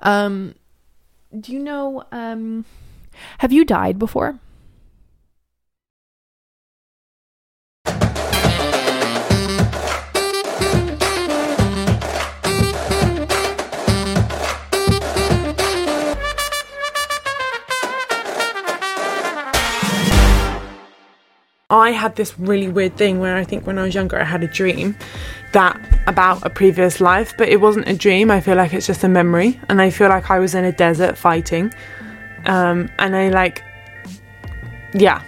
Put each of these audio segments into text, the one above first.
Um, do you know? Um, have you died before? I had this really weird thing where I think when I was younger, I had a dream that about a previous life, but it wasn't a dream. I feel like it's just a memory, and I feel like I was in a desert fighting, um, and I like, yeah.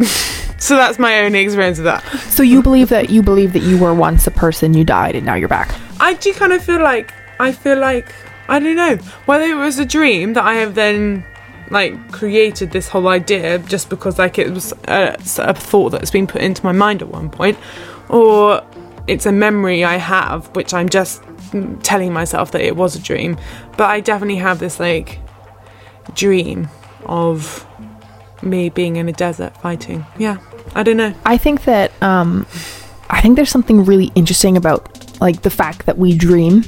so that's my only experience of that. So you believe that you believe that you were once a person, you died, and now you're back. I do kind of feel like I feel like I don't know whether it was a dream that I have then like created this whole idea just because like it was a, a thought that's been put into my mind at one point, or it's a memory I have which I'm just telling myself that it was a dream. But I definitely have this like dream of me being in a desert fighting. Yeah, I don't know. I think that um, I think there's something really interesting about like the fact that we dream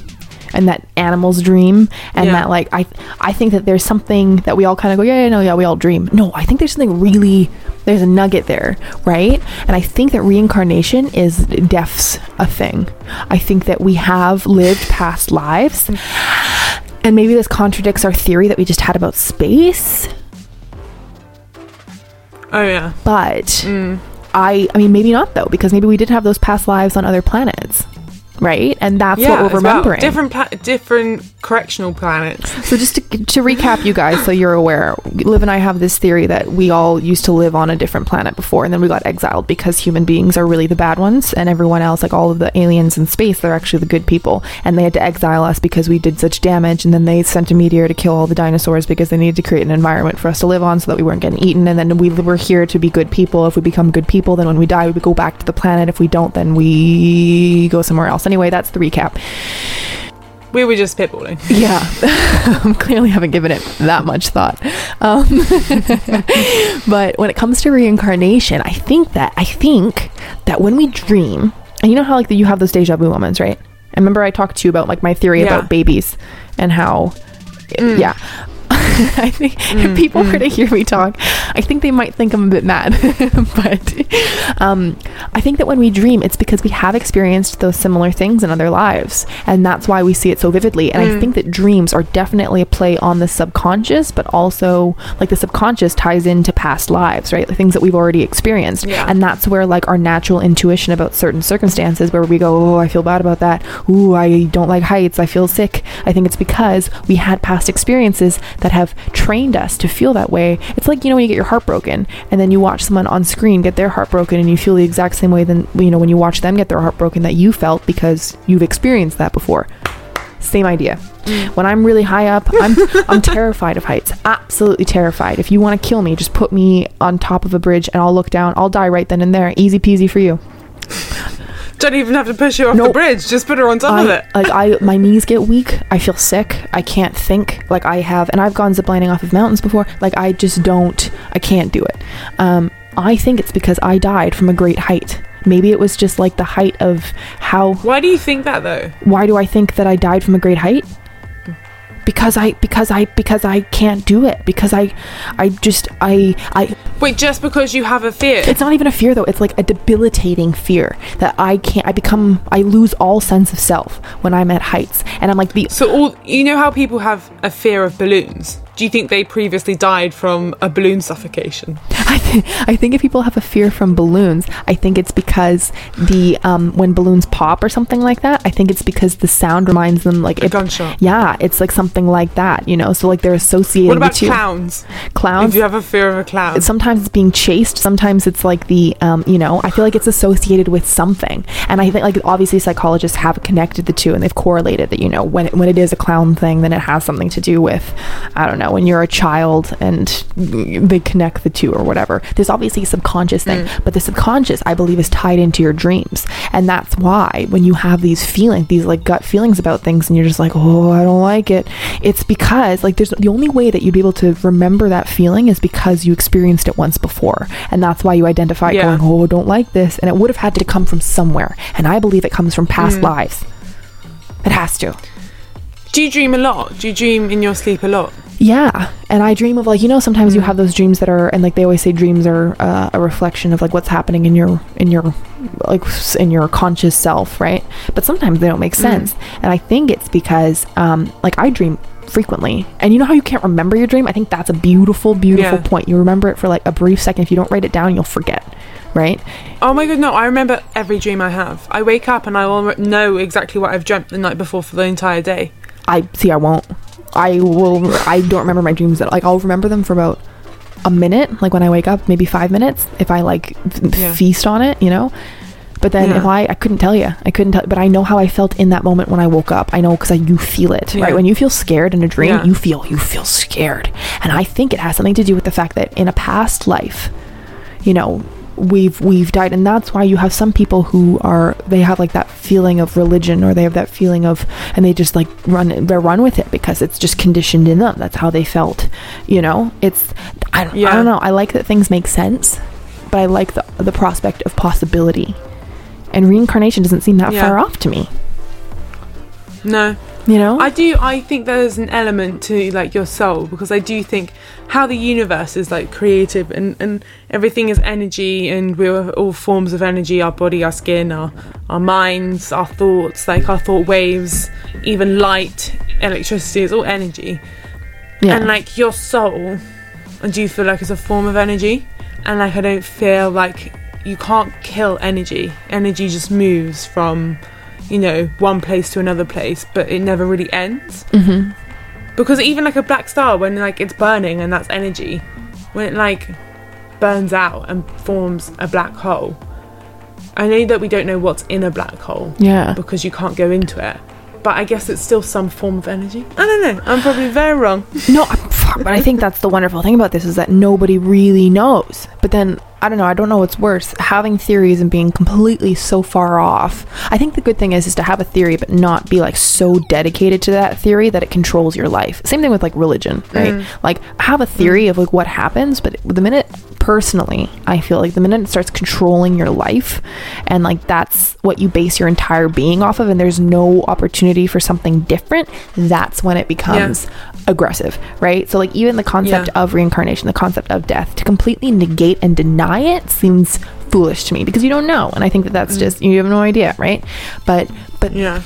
and that animals dream and Yeah. that like I I think that there's something that we all kind of go yeah, yeah no yeah we all dream. No, I think there's something really there's a nugget there, right? And I think that reincarnation is death's a thing. I think that we have lived past lives. And maybe this contradicts our theory that we just had about space, Oh yeah. but mm. I I mean maybe not though because maybe we did have those past lives on other planets. Right? And that's yeah, what we're remembering. Different pla- different correctional planets. So just to, to recap, you guys, so you're aware, Liv and I have this theory that we all used to live on a different planet before, and then we got exiled because human beings are really the bad ones, and everyone else, like all of the aliens in space, they're actually the good people, and they had to exile us because we did such damage, and then they sent a meteor to kill all the dinosaurs because they needed to create an environment for us to live on so that we weren't getting eaten, and then we were here to be good people. If we become good people, then when we die, we go back to the planet. If we don't, then we go somewhere else. Anyway, that's the recap. We were just pitballing. Yeah, clearly haven't given it that much thought. Um, but when it comes to reincarnation, I think that I think that when we dream, and you know how like you have those deja vu moments, right? I remember I talked to you about like my theory Yeah. about babies and how, mm. yeah. I think if people mm. were to hear me talk, I think they might think I'm a bit mad. but um, I think that when we dream, it's because we have experienced those similar things in other lives, and that's why we see it so vividly. And I think that dreams are definitely a play on the subconscious, but also like the subconscious ties into past lives, right? The things that we've already experienced, Yeah. and that's where like our natural intuition about certain circumstances, where we go, oh, I feel bad about that. Ooh, I don't like heights. I feel sick. I think it's because we had past experiences that have trained us to feel that way. It's like, you know, when you get your heart broken and then you watch someone on screen get their heart broken and you feel the exact same way then, you know, when you watch them get their heart broken that you felt because you've experienced that before. Same idea. Mm. When I'm really high up, I'm I'm terrified of heights. Absolutely terrified. If you want to kill me, just put me on top of a bridge and I'll look down. I'll die right then and there. Easy peasy for you. Don't even have to push her off No. the bridge. Just put her on top of it. like I, my knees get weak. I feel sick. I can't think. Like I have, and I've gone ziplining off of mountains before. Like I just don't. I can't do it. Um, I think it's because I died from a great height. Maybe it was just like the height of how. Why do you think that though? Why do I think that I died from a great height? Because I, because I, because I can't do it. Because I, I just, I, I. Wait, just because you have a fear. It's not even a fear though. It's like a debilitating fear that I can't. I become. I lose all sense of self when I'm at heights, and I'm like the so all you know how people have a fear of balloons. Do you think they previously died from a balloon suffocation? I, th- I think if people have a fear from balloons, I think it's because the um, when balloons pop or something like that. I think it's because the sound reminds them like A it, gunshot. Yeah, it's like something like that, you know. So like they're associated. What about the two. clowns? Clowns. If you have a fear of a clown, Sometimes it's being chased. Sometimes it's like the, um, you know, I feel like it's associated with something. And I think like obviously psychologists have connected the two and they've correlated that, you know, when it, when it is a clown thing, then it has something to do with, I don't know, when you're a child and they connect the two or whatever. There's obviously a subconscious thing, mm. but the subconscious, I believe, is tied into your dreams. And that's why when you have these feelings, these like gut feelings about things and you're just like, oh, I don't like it, it's because like there's the only way that you'd be able to remember that feeling is because you experienced it once before. And that's why you identify Yeah. going, oh, I don't like this. And it would have had to come from somewhere. And I believe it comes from past mm. lives. It has to. Do you dream a lot? Do you dream in your sleep a lot? Yeah, and I dream of like you know sometimes you have those dreams that are and like they always say dreams are uh, a reflection of like what's happening in your in your like in your conscious self, right? But sometimes they don't make sense, and I think it's because um like I dream frequently, and you know how you can't remember your dream. I think that's a beautiful, beautiful Yeah. point. You remember it for like a brief second. If you don't write it down, you'll forget, right? Oh my god, no! I remember every dream I have. I wake up and I will know exactly what I've dreamt the night before for the entire day. I see. I won't. I will. I don't remember my dreams. That like I'll remember them for about a minute, like when I wake up, maybe five minutes, if I like f- Yeah. feast on it, you know. But then Yeah. if I, I couldn't tell you, I couldn't tell. But I know how I felt in that moment when I woke up. I know because I you feel it, Yeah. right? When you feel scared in a dream, you feel you feel scared, and I think it has something to do with the fact that in a past life, you know we've we've died. And that's why you have some people who are they have like that feeling of religion or they have that feeling of and they just like run they run with it because it's just conditioned in them. That's how they felt you know? It's i don't, I don't know. I like that things make sense but i like the the prospect of possibility. And reincarnation doesn't seem that Yeah. far off to me. No, you know I do. I think there's an element to like your soul because I do think how the universe is like creative and and everything is energy and we're all forms of energy. Our body, our skin, our our minds, our thoughts, like our thought waves, even light, electricity is all energy. yeah and like your soul and do you feel like it's a form of energy and like i don't feel like you can't kill energy energy just moves from you know one place to another place but it never really ends. Hmm because even like a black star when like it's burning and that's energy when it like burns out and forms a black hole i know that we don't know what's in a black hole yeah. because you can't go into it but i guess it's still some form of energy. I don't know. I'm probably very wrong. No, but I think that's the wonderful thing about this is that nobody really knows. But then I don't know. I don't know what's worse: having theories and being completely so far off. I think the good thing is is to have a theory, but not be like so dedicated to that theory that it controls your life. Same thing with like religion, right? Mm. Like have a theory of like what happens, but the minute personally, I feel like the minute it starts controlling your life, and like that's what you base your entire being off of, and there's no opportunity for something different. That's when it becomes aggressive, right? So like even the concept Yeah. of reincarnation, the concept of death, to completely negate and deny it seems foolish to me because you don't know, and I think that that's mm. just you have no idea, right? But but yeah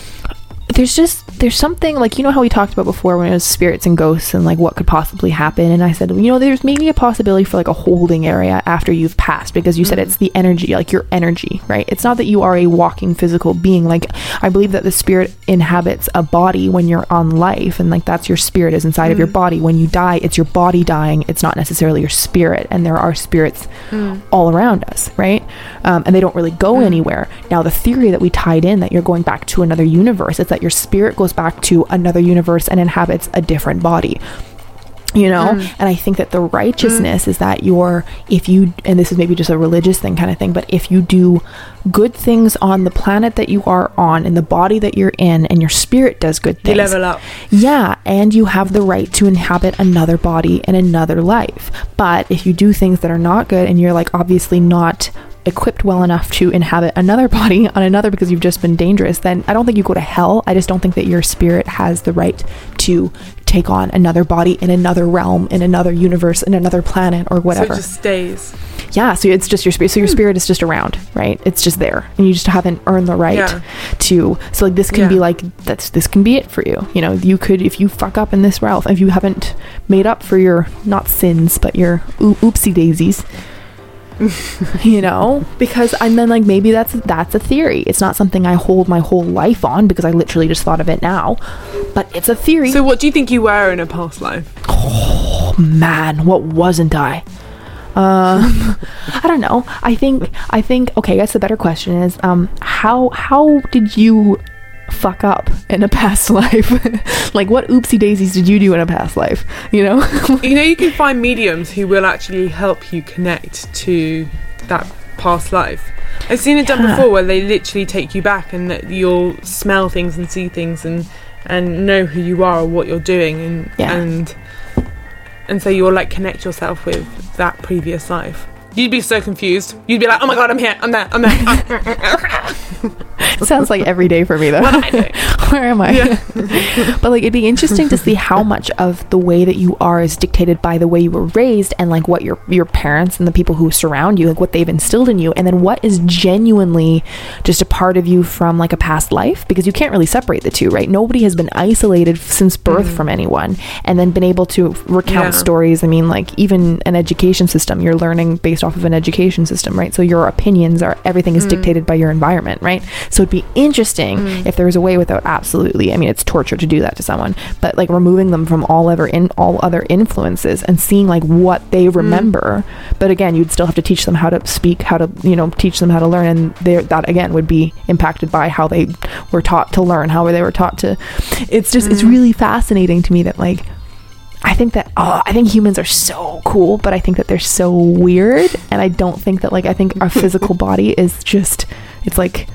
there's just there's something like you know how we talked about before when it was spirits and ghosts and like what could possibly happen? And i said you know there's maybe a possibility for like a holding area after you've passed because you said mm-hmm. it's the energy like your energy right? It's not that you are a walking physical being. Like i believe that the spirit inhabits a body when you're on life and like that's your spirit is inside of your mm-hmm. body. When you die it's your body dying. It's not necessarily your spirit and there are spirits mm. all around us right? Um, and they don't really go mm. anywhere. Now the theory that we tied in that you're going back to another universe it's that your spirit goes back to another universe and inhabits a different body you know? Mm. And i think that the righteousness is that you're if you and this is maybe just a religious thing kind of thing but if you do good things on the planet that you are on in the body that you're in and your spirit does good you things level up. yeah, and you have the right to inhabit another body and another life. But if you do things that are not good and you're like obviously not equipped well enough to inhabit another body on another because you've just been dangerous, then I don't think you go to hell. I just don't think that your spirit has the right to take on another body in another realm, in another universe, in another planet or so whatever. it just stays yeah, so it's just your spirit. So your hmm. spirit is just around, right? It's just there, and you just haven't earned the right Yeah. to. So like this can be like that's this can be it for you. You know, you could if you fuck up in this realm, if you haven't made up for your not sins but your oopsie daisies. you know because and then like maybe that's that's a theory it's not something i hold my whole life on because i literally just thought of it now but it's a theory so what do you think you were in a past life oh man, what wasn't I? Um, I don't know. I think I think okay. I guess the better question is, um, how how did you fuck up in a past life? like, what oopsie daisies did you do in a past life? You know? you know you can find mediums who will actually help you connect to that past life i've seen it done before where they literally take you back and you'll smell things and see things and and know who you are or what you're doing and Yeah. and and so you'll like connect yourself with that previous life you'd be so confused you'd be like oh my god i'm here i'm there i'm there Sounds like every day for me though. what i doing Where am I? but like it'd be interesting to see how much of the way that you are is dictated by the way you were raised and like what your your parents and the people who surround you, like what they've instilled in you, and then what is genuinely just a part of you from like a past life because you can't really separate the two, right? Nobody has been isolated since birth mm-hmm. from anyone and then been able to recount Yeah. stories. I mean, like even an education system, you're learning based off of an education system, right? So your opinions are everything is mm-hmm. dictated by your environment, right? So it'd be interesting mm. if there was a way without absolutely, I mean, it's torture to do that to someone, but like removing them from all other in all other influences and seeing like what they mm. remember. But again, you'd still have to teach them how to speak, how to you know teach them how to learn, and that again would be impacted by how they were taught to learn, how they were taught to. It's just it's mm. really fascinating to me that like. I think that oh, I think humans are so cool, but I think that they're so weird, and I don't think that like I think our physical body is just it's like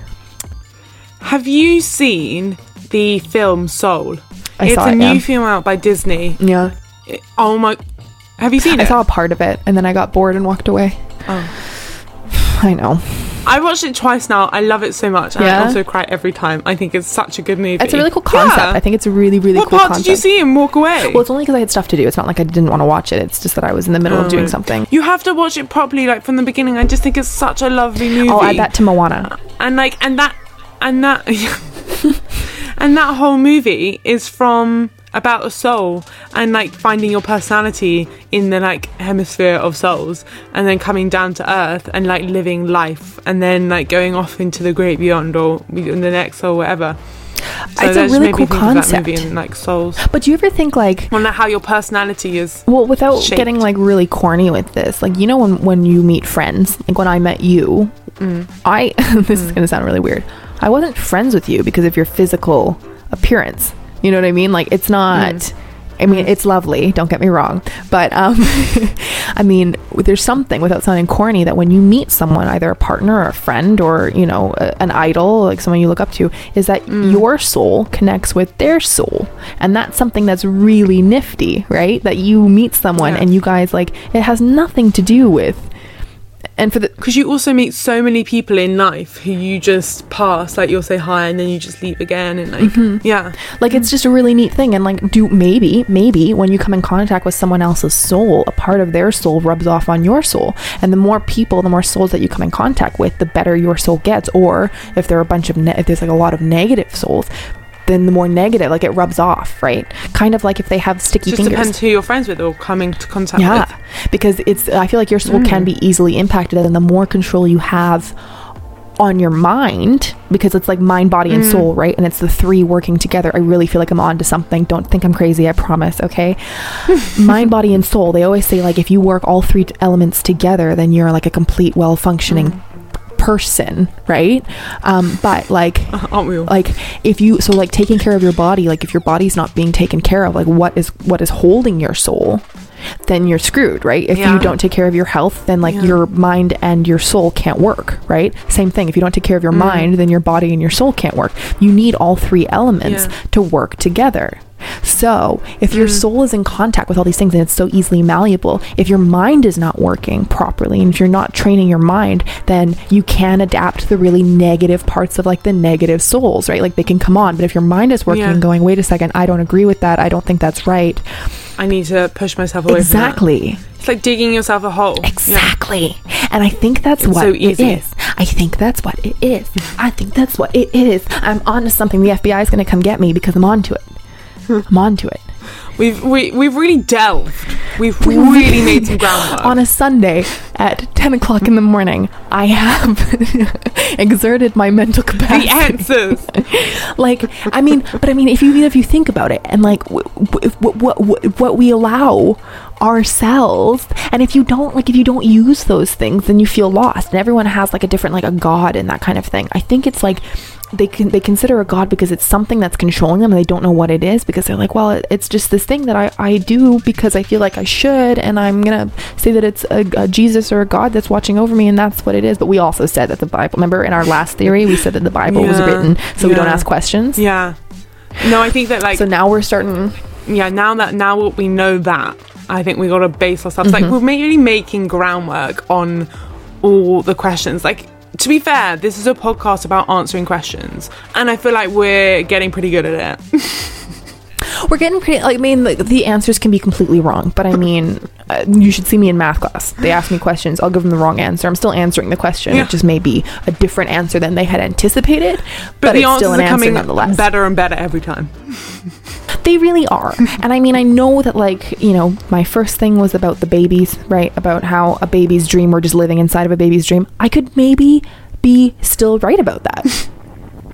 Have you seen the film Soul? I it's a it, new yeah. film out by Disney. yeah. It- oh my! Have you seen I it? I saw a part of it, and then I got bored and walked away. Oh. I know I watched it twice now. I love it so much, and Yeah? I also cry every time. I think it's such a good movie. it's a really cool concept. Yeah. I think it's a really really what cool part concept. did you see him walk away? Well, it's only because I had stuff to do. It's not like I didn't want to watch it. It's just that I was in the middle of Oh, doing something. you have to watch it properly, like from the beginning. I just think it's such a lovely movie. Oh, I'll add that to Moana. and like and that and that and that whole movie is from about a soul and like finding your personality in the like hemisphere of souls and then coming down to earth and like living life and then like going off into the great beyond or in the next or whatever so It's a really cool concept. and like souls But do you ever think like well how your personality is Well, without shaped. getting like really corny with this, like you know when when you meet friends, like when I met you, Mm. I this is gonna sound really weird. I wasn't friends with you because of your physical appearance. You know what I mean? Like it's not. Mm. I mean, it's lovely. Don't get me wrong, but um, I mean, there's something without sounding corny that when you meet someone, either a partner or a friend or you know a, an idol, like someone you look up to, is that Mm. your soul connects with their soul, and that's something that's really nifty, right? That you meet someone Yeah. and you guys like it has nothing to do with. And for the because you also meet so many people in life who you just pass like you'll say hi and then you just leave again and like Mm-hmm. yeah. Like it's just a really neat thing and like do maybe maybe when you come in contact with someone else's soul a part of their soul rubs off on your soul. And the more people the more souls that you come in contact with the better your soul gets. Or if there are a bunch of ne- if there's like a lot of negative souls then the more negative like it rubs off right? Kind of like if they have sticky just fingers. depends who you're friends with or coming to contact yeah with. because it's i feel like your soul Mm. can be easily impacted and the more control you have on your mind because it's like mind body and Mm. soul right? And it's the three working together. I really feel like i'm on to something. Don't think i'm crazy i promise okay? Mind body and soul they always say like if you work all three elements together then you're like a complete well functioning Mm. Person right um but like aren't we all like if you so like taking care of your body like if your body's not being taken care of like what is what is holding your soul then you're screwed right if Yeah. you don't take care of your health then like Yeah. your mind and your soul can't work right same thing if you don't take care of your Mm. mind then your body and your soul can't work you need all three elements Yeah. to work together so if your Mm. soul is in contact with all these things and it's so easily malleable if your mind is not working properly and if you're not training your mind then you can adapt to the really negative parts of like the negative souls right? Like they can come on. But if your mind is working Yeah. and going wait a second i don't agree with that. I don't think that's right I need to push myself away exactly from that. It's like digging yourself a hole. Yeah. exactly. And i think that's It's what so it is. I think that's what it is. I think that's what it is. I'm on to something. The fbi is going to come get me because i'm on to it i'm on to it We've we, we've really delved. We've really made some groundwork. on a Sunday at 10 o'clock in the morning, I have exerted my mental capacity. the answers. like, I mean, but I mean, if you if you think about it, and like what what what what we allow ourselves, and if you don't like if you don't use those things, then you feel lost. And everyone has like a different like a god and that kind of thing. I think it's like they can they consider a god because it's something that's controlling them and they don't know what it is because they're like well it, it's just this thing that I, I do because I feel like I should and I'm gonna say that it's a, a Jesus or a God that's watching over me and that's what it is. But we also said that the Bible remember in our last theory we said that the Bible was written so we don't ask questions? Yeah. No, I think that like so now we're starting yeah now that now we know that I think we got to base ourselves Mm-hmm. like we're really making groundwork on all the questions. Like to be fair, this is a podcast about answering questions, and I feel like we're getting pretty good at it. We're getting pretty. Like, I mean, the, the answers can be completely wrong, but I mean, uh, you should see me in math class. They ask me questions, I'll give them the wrong answer. I'm still answering the question. Yeah. It just may be a different answer than they had anticipated, but, But, the it's still an answer coming nonetheless. better and better every time. They really are. and I mean, I know that, like, you know, my first thing was about the babies, right? About how a baby's dream, we're just living inside of a baby's dream. I could maybe be still right about that.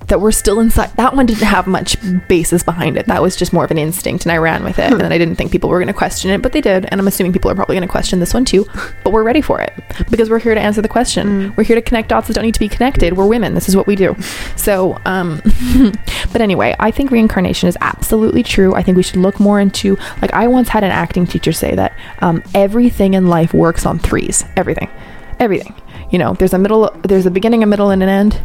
that we're still inside. That one didn't have much basis behind it. That was just more of an instinct, and I ran with it. And I didn't think people were going to question it, but they did. And I'm assuming people are probably going to question this one too. But we're ready for it because we're here to answer the question. We're here to connect dots that don't need to be connected. We're women. This is what we do. So, um, but anyway, I think reincarnation is absolutely true. I think we should look more into, like, I once had an acting teacher say that um, everything in life works on threes. Everything. Everything. You know, there's a middle, there's a beginning, a middle, and an end.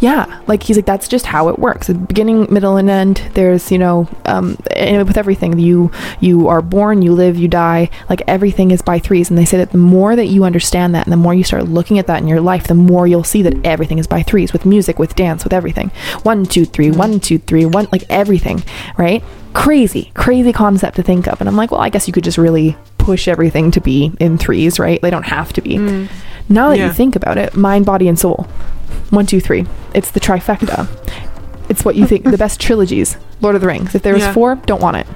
Yeah, like he's like that's just how it works. Beginning, middle, and end. There's you know, um, and with everything you you are born, you live, you die. Like everything is by threes, and they say that the more that you understand that, and the more you start looking at that in your life, the more you'll see that everything is by threes. With music, with dance, with everything. One, two, three. One, two, three. One, like everything, right? Crazy, crazy concept to think of. And I'm like, well, I guess you could just really push everything to be in threes, right? They don't have to be. Now that Yeah. you think about it, mind, body, and soul. One, two, three. It's the trifecta. It's what you think the best trilogies. Lord of the Rings. If there was Yeah. four, don't want it.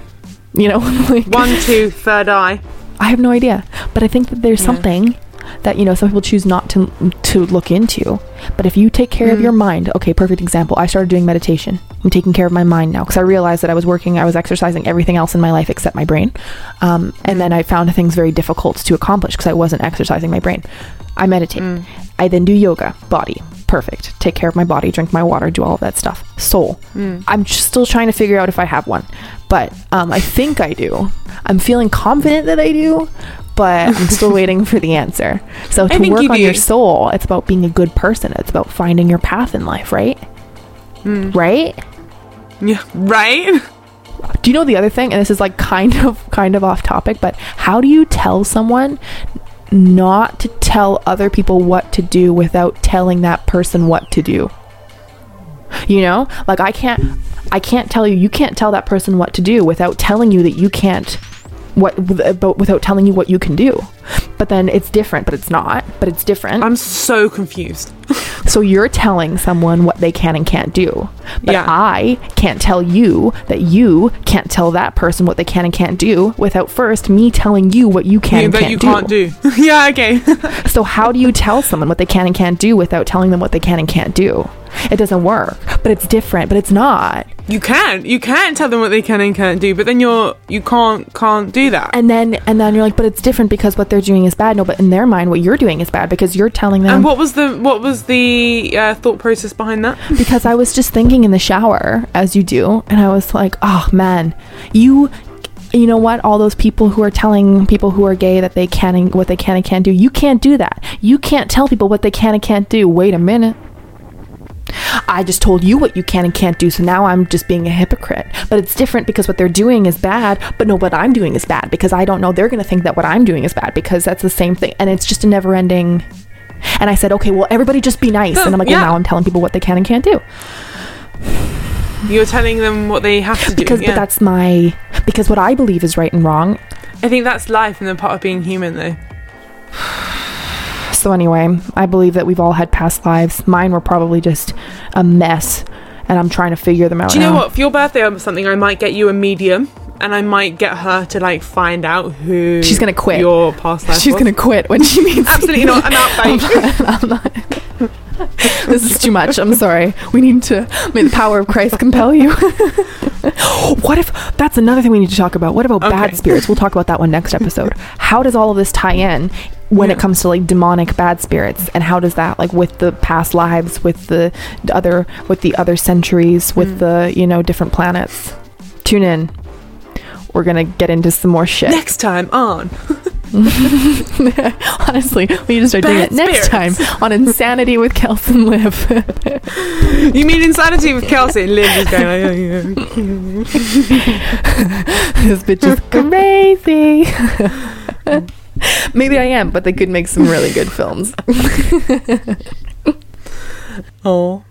You know, like, One, two, third eye. I have no idea. But I think that there's something that you know some people choose not to to look into. But if you take care of Mm. your mind, okay, perfect example. I started doing meditation. I'm taking care of my mind now because I realized that I was working, I was exercising everything else in my life except my brain. Um, and then I found things very difficult to accomplish because I wasn't exercising my brain. I meditate. Mm. I then do yoga, body, perfect. Take care of my body, drink my water, do all of that stuff. Soul. Mm. I'm still trying to figure out if I have one, but um, I think I do. I'm feeling confident that I do, but I'm still waiting for the answer. So to work you on do. your soul, it's about being a good person. It's about finding your path in life, right? Mm. Right? Yeah, right? Do you know the other thing? And this is like kind of kind of off topic, but how do you tell someone not to tell other people what to do without telling that person what to do? You know? Like I can't I can't tell you you can't tell that person what to do without telling you that you can't what uh, but without telling you what you can do. But then it's different, but it's not, but it's different. I'm so confused. So you're telling someone what they can and can't do. But Yeah. I can't tell you that you can't tell that person what they can and can't do without first me telling you what you can Yeah, and can't you do. can't do. yeah, okay. So how do you tell someone what they can and can't do without telling them what they can and can't do? It doesn't work. But it's different, but it's not. you can. You can tell them what they can and can't do, but then you're you can't can't do that. And then and then you're like, but it's different because what they're doing is bad. No, but in their mind what you're doing is bad because you're telling them And what was the what was the uh, thought process behind that? because I was just thinking in the shower, as you do, and I was like, oh man, you. You know what? All those people who are telling people who are gay that they can and what they can and can't do, you can't do that. You can't tell people what they can and can't do. Wait a minute. I just told you what you can and can't do, so now I'm just being a hypocrite. But it's different because what they're doing is bad, but no, what I'm doing is bad because I don't know they're going to think that what I'm doing is bad because that's the same thing. And it's just a never ending. And I said, okay, well, everybody just be nice. And I'm like, Yeah. well, now I'm telling people what they can and can't do. You're telling them what they have to do. because yeah. but that's my because what I believe is right and wrong. I think that's life and the part of being human, though. So anyway, I believe that we've all had past lives. Mine were probably just a mess, and I'm trying to figure them out. Do you know now. what? For your birthday or something, I might get you a medium, and I might get her to like find out who She's gonna quit. Your past life. She's was. gonna quit when she meets. Absolutely not. I'm out, babe. I'm not. this is too much. I'm sorry. We need to may the power of Christ compel you. what if that's another thing we need to talk about? What about bad spirits? We'll talk about that one next episode. How does all of this tie in when it comes to like demonic bad spirits and how does that like with the past lives with the other with the other centuries with Mm. the, you know, different planets? Tune in. We're to get into some more shit. Next time on. Honestly, we need to start doing it next spirits. time on Insanity with Kels and Liv. You mean insanity with Kelsey? And Liv is going like, oh, yeah. this bitch is crazy. Maybe I am, but they could make some really good films. Oh,